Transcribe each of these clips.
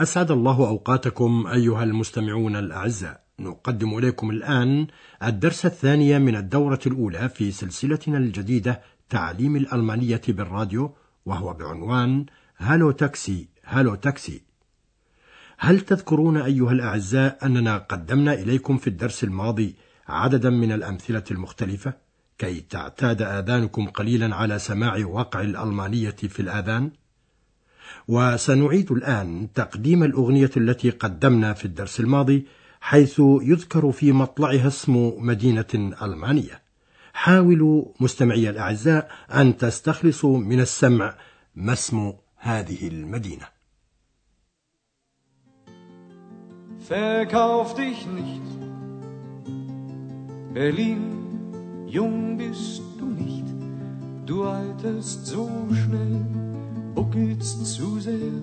أسعد الله أوقاتكم أيها المستمعون الأعزاء. نقدم إليكم الآن الدرس الثاني من الدورة الأولى في سلسلتنا الجديدة تعليم الألمانية بالراديو وهو بعنوان هالو تاكسي هالو تاكسي. هل تذكرون أيها الأعزاء أننا قدمنا إليكم في الدرس الماضي عددا من الأمثلة المختلفة؟ كي تعتاد آذانكم قليلا على سماع وقع الألمانية في الآذان؟ وسنعيد الآن تقديم الأغنية التي قدمنا في الدرس الماضي حيث يذكر في مطلعها اسم مدينة ألمانية. حاولوا مستمعي الأعزاء أن تستخلصوا من السمع ما اسم هذه المدينة. Verkauf dich nicht, Berlin, jung bist du nicht, du so schnell, buckelst zu sehr,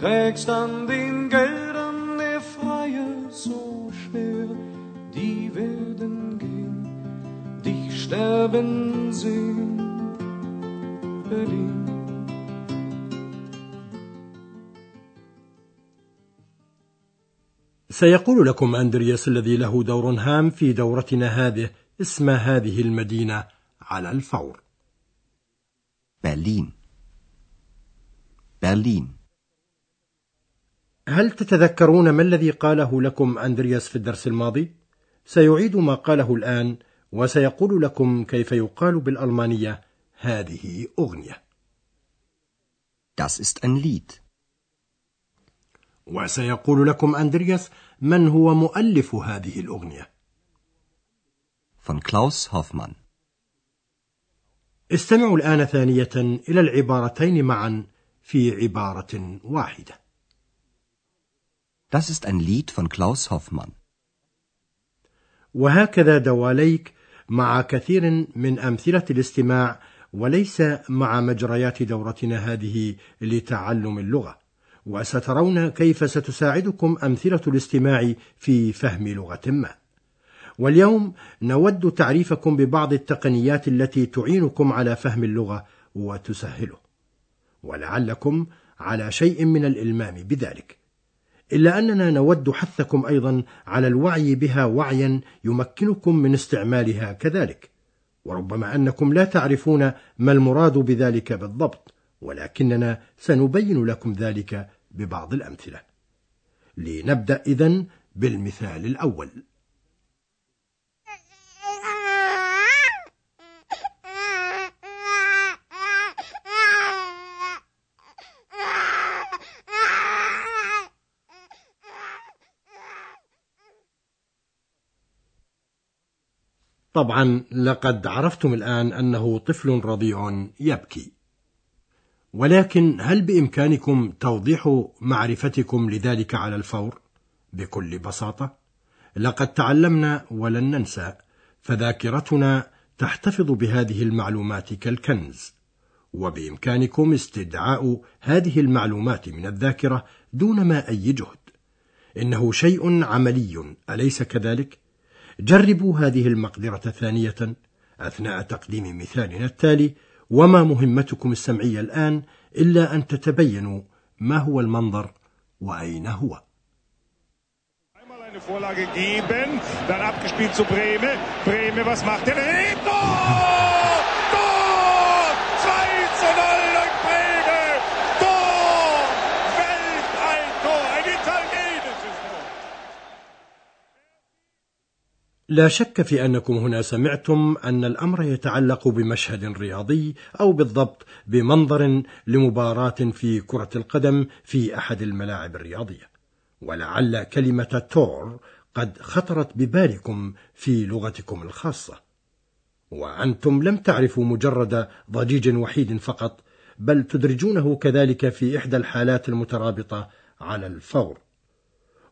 trägst an den Geldern der Freie so schwer, die werden gehen, dich sterben sehen, Berlin. سيقول لكم أندرياس الذي له دور هام في دورتنا هذه اسم هذه المدينة على الفور Berlin. Berlin. هل تتذكرون ما الذي قاله لكم أندرياس في الدرس الماضي؟ سيعيد ما قاله الآن وسيقول لكم كيف يقال بالألمانية هذه أغنية Das ist ein Lied. وسيقول لكم أندرياس من هو مؤلف هذه الأغنية Von Klaus Hoffmann. استمعوا الآن ثانية إلى العبارتين معا في عبارة واحدة. Das ist ein Lied von Klaus Hoffmann. وهكذا دواليك مع كثير من أمثلة الاستماع وليس مع مجريات دورتنا هذه لتعلم اللغة. وسترون كيف ستساعدكم أمثلة الاستماع في فهم لغة ما. واليوم نود تعريفكم ببعض التقنيات التي تعينكم على فهم اللغة وتسهله. ولعلكم على شيء من الإلمام بذلك. إلا أننا نود حثكم أيضا على الوعي بها وعيا يمكنكم من استعمالها كذلك. وربما أنكم لا تعرفون ما المراد بذلك بالضبط ولكننا سنبين لكم ذلك ببعض الأمثلة. لنبدأ إذن بالمثال الأول. طبعا لقد عرفتم الآن أنه طفل رضيع يبكي ولكن هل بإمكانكم توضيح معرفتكم لذلك على الفور؟ بكل بساطة لقد تعلمنا ولن ننسى فذاكرتنا تحتفظ بهذه المعلومات كالكنز وبإمكانكم استدعاء هذه المعلومات من الذاكرة دون ما أي جهد إنه شيء عملي أليس كذلك؟ جربوا هذه المقدرة ثانية أثناء تقديم مثالنا التالي وما مهمتكم السمعية الآن إلا أن تتبينوا ما هو المنظر وأين هو Vorlage geben, dann abgespielt zu Breme. Breme, was macht er? Hey! Tor! 2 zu 0 durch Breme! Tor! Welt ein Tor, ein italienisches Tor! لا شك في أنكم هنا سمعتم أن الأمر يتعلق بمشهد رياضي أو بالضبط بمنظر لمباراة في كرة القدم في أحد الملاعب الرياضية. ولعل كلمة تور قد خطرت ببالكم في لغتكم الخاصة. وأنتم لم تعرفوا مجرد ضجيج وحيد فقط بل تدرجونه كذلك في إحدى الحالات المترابطة على الفور.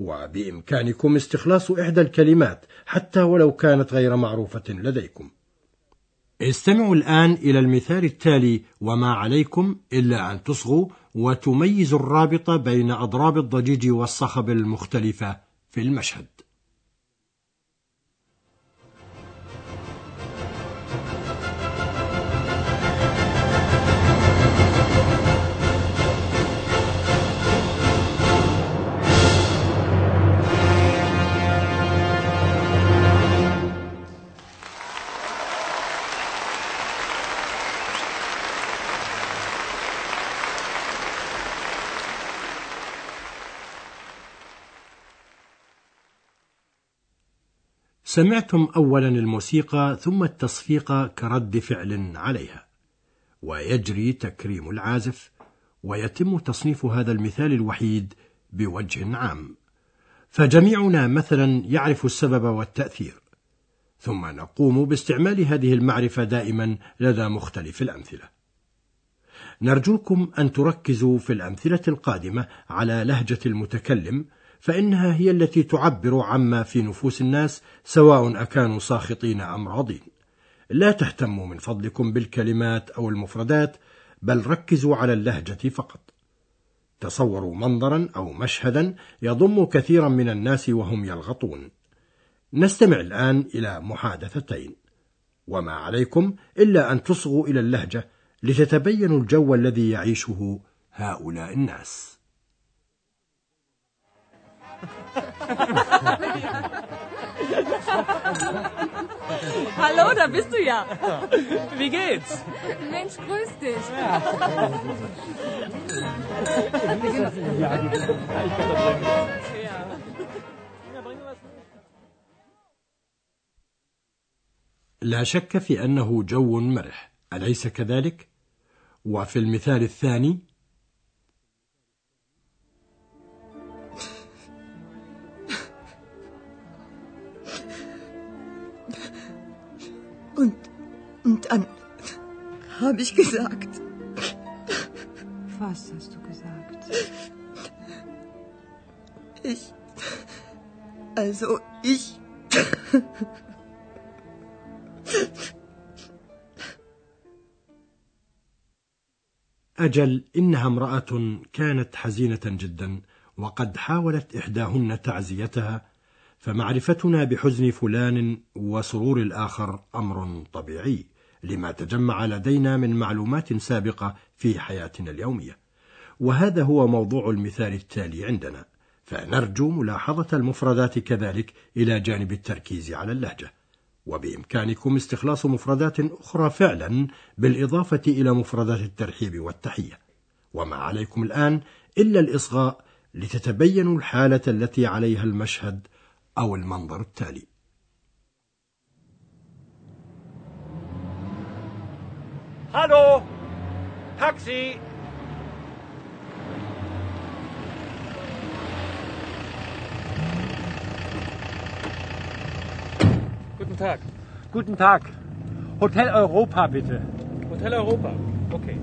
وبإمكانكم استخلاص إحدى الكلمات حتى ولو كانت غير معروفة لديكم. استمعوا الآن إلى المثال التالي وما عليكم إلا أن تصغوا وتميزوا الرابط بين أضراب الضجيج والصخب المختلفة في المشهد. سمعتم اولا الموسيقى ثم التصفيق كرد فعل عليها. ويجري تكريم العازف ويتم تصنيف هذا المثال الوحيد بوجه عام. فجميعنا مثلا يعرف السبب والتأثير. ثم نقوم باستعمال هذه المعرفة دائما لدى مختلف الأمثلة. نرجوكم أن تركزوا في الأمثلة القادمة على لهجة المتكلم فإنها هي التي تعبر عما في نفوس الناس سواء أكانوا ساخطين أم راضين. لا تهتموا من فضلكم بالكلمات أو المفردات بل ركزوا على اللهجة فقط. تصوروا منظرا أو مشهدا يضم كثيرا من الناس وهم يلغطون. نستمع الآن إلى محادثتين. وما عليكم إلا أن تصغوا إلى اللهجة لتتبينوا الجو الذي يعيشه هؤلاء الناس. Hallo, da bist du ja. Wie geht's? Mensch, grüß dich. لا شك في أنه جو مرح أليس كذلك؟ وفي المثال الثاني كنت كنت أنا هاب إيش gesagt. Was hast du gesagt? Ich also ich. أجل إنها امرأة كانت حزينة جدا وقد حاولت إحداهن تعزيتها فمعرفتنا بحزن فلان وسرور الآخر أمر طبيعي لما تجمع لدينا من معلومات سابقة في حياتنا اليومية. وهذا هو موضوع المثال التالي عندنا فنرجو ملاحظة المفردات كذلك إلى جانب التركيز على اللهجة. وبإمكانكم استخلاص مفردات أخرى فعلا بالإضافة إلى مفردات الترحيب والتحية. وما عليكم الآن إلا الإصغاء لتتبينوا الحالة التي عليها المشهد أو المنظر التالي Hallo! Taxi! Guten Tag. Guten Tag. Hotel Europa, bitte. Hotel Europa. Okay.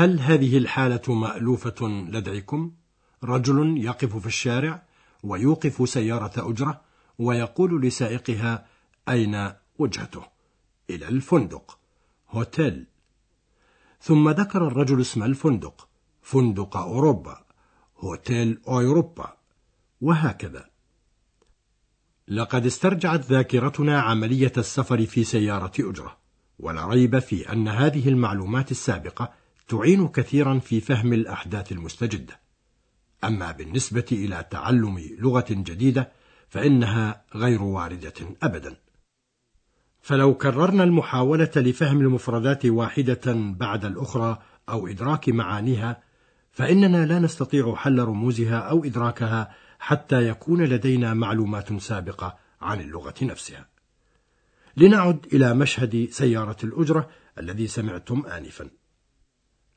هل هذه الحالة مألوفة لديكم؟ رجل يقف في الشارع ويوقف سيارة أجرة ويقول لسائقها أين وجهته؟ إلى الفندق هوتيل ثم ذكر الرجل اسم الفندق فندق أوروبا هوتيل أوروبا وهكذا لقد استرجعت ذاكرتنا عملية السفر في سيارة أجرة ولا ريب في أن هذه المعلومات السابقة تعين كثيرا في فهم الأحداث المستجدة أما بالنسبة إلى تعلم لغة جديدة فإنها غير واردة أبدا فلو كررنا المحاولة لفهم المفردات واحدة بعد الأخرى أو إدراك معانيها فإننا لا نستطيع حل رموزها أو إدراكها حتى يكون لدينا معلومات سابقة عن اللغة نفسها. لنعد إلى مشهد سيارة الأجرة الذي سمعتم آنفا.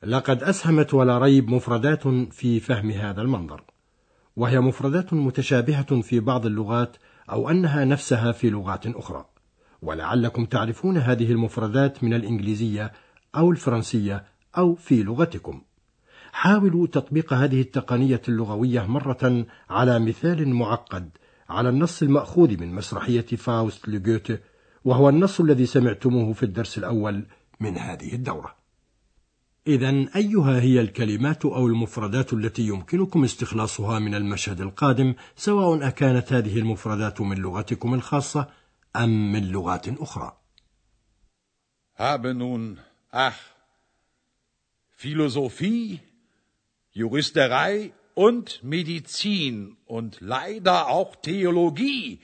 لقد أسهمت ولا ريب مفردات في فهم هذا المنظر، وهي مفردات متشابهة في بعض اللغات أو أنها نفسها في لغات أخرى، ولعلكم تعرفون هذه المفردات من الإنجليزية أو الفرنسية أو في لغتكم. حاولوا تطبيق هذه التقنية اللغوية مرة على مثال معقد على النص المأخوذ من مسرحية فاوست لجوته وهو النص الذي سمعتموه في الدرس الأول من هذه الدورة. إذا أيها هي الكلمات أو المفردات التي يمكنكم استخلاصها من المشهد القادم سواء أكانت هذه المفردات من لغتكم الخاصة أم من لغات أخرى Habe nun, ach, Philosophie, Juristerei und Medizin und leider auch Theologie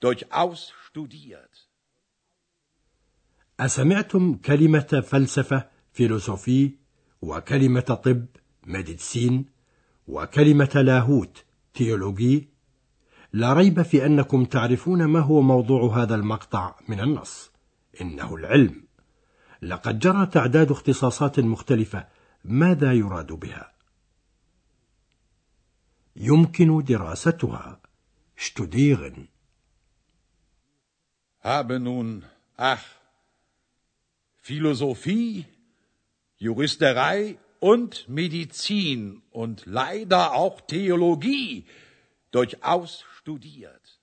durchaus studiert. أسمعتم كلمة فلسفة Philosophie وكلمة طب Medizin وكلمة لاهوت تيولوجي لا ريب في أنكم تعرفون ما هو موضوع هذا المقطع من النص. إنه العلم. لقد جرى تعداد اختصاصات مختلفة. ماذا يراد بها؟ يمكن دراستها. studieren Habe nun, ach, Juristerei und Medizin und leider auch Theologie durchaus studiert.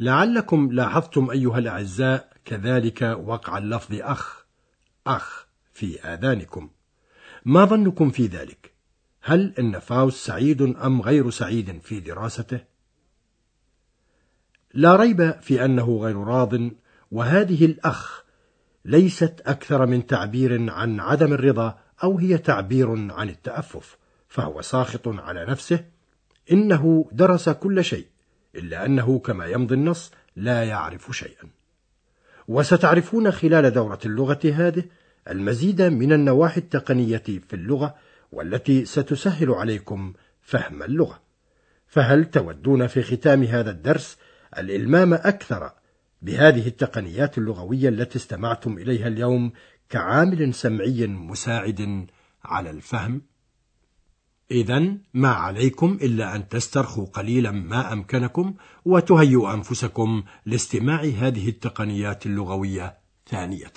لعلكم لاحظتم أيها الأعزاء كذلك وقع اللفظ أخ أخ في آذانكم ما ظنكم في ذلك؟ هل إن فاوست سعيد أم غير سعيد في دراسته؟ لا ريب في أنه غير راض وهذه الأخ ليست أكثر من تعبير عن عدم الرضا أو هي تعبير عن التأفف فهو ساخط على نفسه. إنه درس كل شيء إلا أنه كما يمضي النص لا يعرف شيئا. وستعرفون خلال دورة اللغة هذه المزيد من النواحي التقنية في اللغة والتي ستسهل عليكم فهم اللغة. فهل تودون في ختام هذا الدرس الإلمام أكثر بهذه التقنيات اللغوية التي استمعتم إليها اليوم كعامل سمعي مساعد على الفهم؟ إذا ما عليكم إلا أن تسترخوا قليلا ما أمكنكم وتهيئوا أنفسكم لاستماع هذه التقنيات اللغوية ثانية.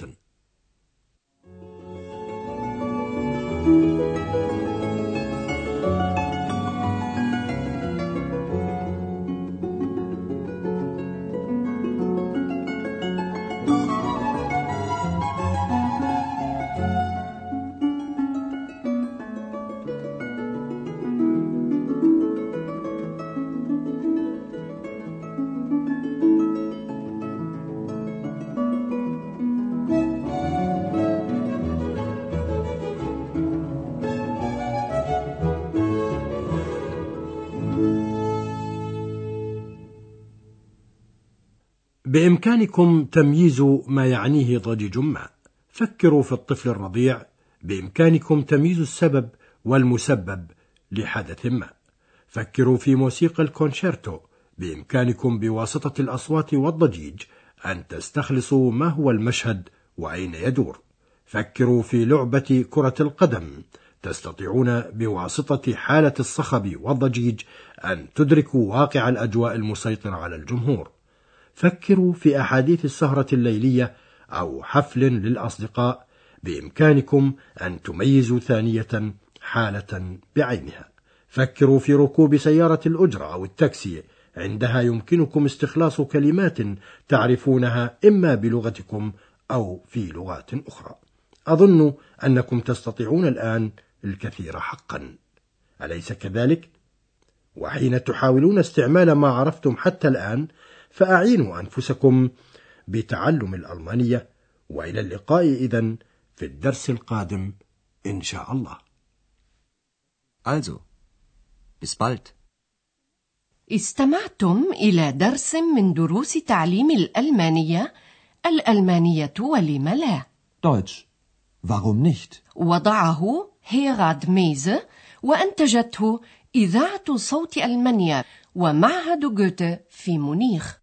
بإمكانكم تمييز ما يعنيه ضجيج ما فكروا في الطفل الرضيع. بإمكانكم تمييز السبب والمسبب لحدث ما. فكروا في موسيقى الكونشيرتو. بإمكانكم بواسطة الأصوات والضجيج أن تستخلصوا ما هو المشهد وأين يدور. فكروا في لعبة كرة القدم. تستطيعون بواسطة حالة الصخب والضجيج أن تدركوا واقع الأجواء المسيطرة على الجمهور. فكروا في أحاديث السهرة الليلية أو حفل للأصدقاء بإمكانكم أن تميزوا ثانية حالة بعينها. فكروا في ركوب سيارة الأجرة أو التاكسي عندها يمكنكم استخلاص كلمات تعرفونها إما بلغتكم أو في لغات أخرى. أظن أنكم تستطيعون الآن الكثير حقا. أليس كذلك؟ وحين تحاولون استعمال ما عرفتم حتى الآن فأعينوا أنفسكم بتعلم الألمانية وإلى اللقاء إذن في الدرس القادم إن شاء الله. Also, bis bald. استمعتم إلى درس من دروس تعليم الألمانية الألمانية ولم لا Deutsch. Warum nicht? وضعه هيراد ميزه وأنتجته إذاعة صوت ألمانيا ومعهد جوته في مونيخ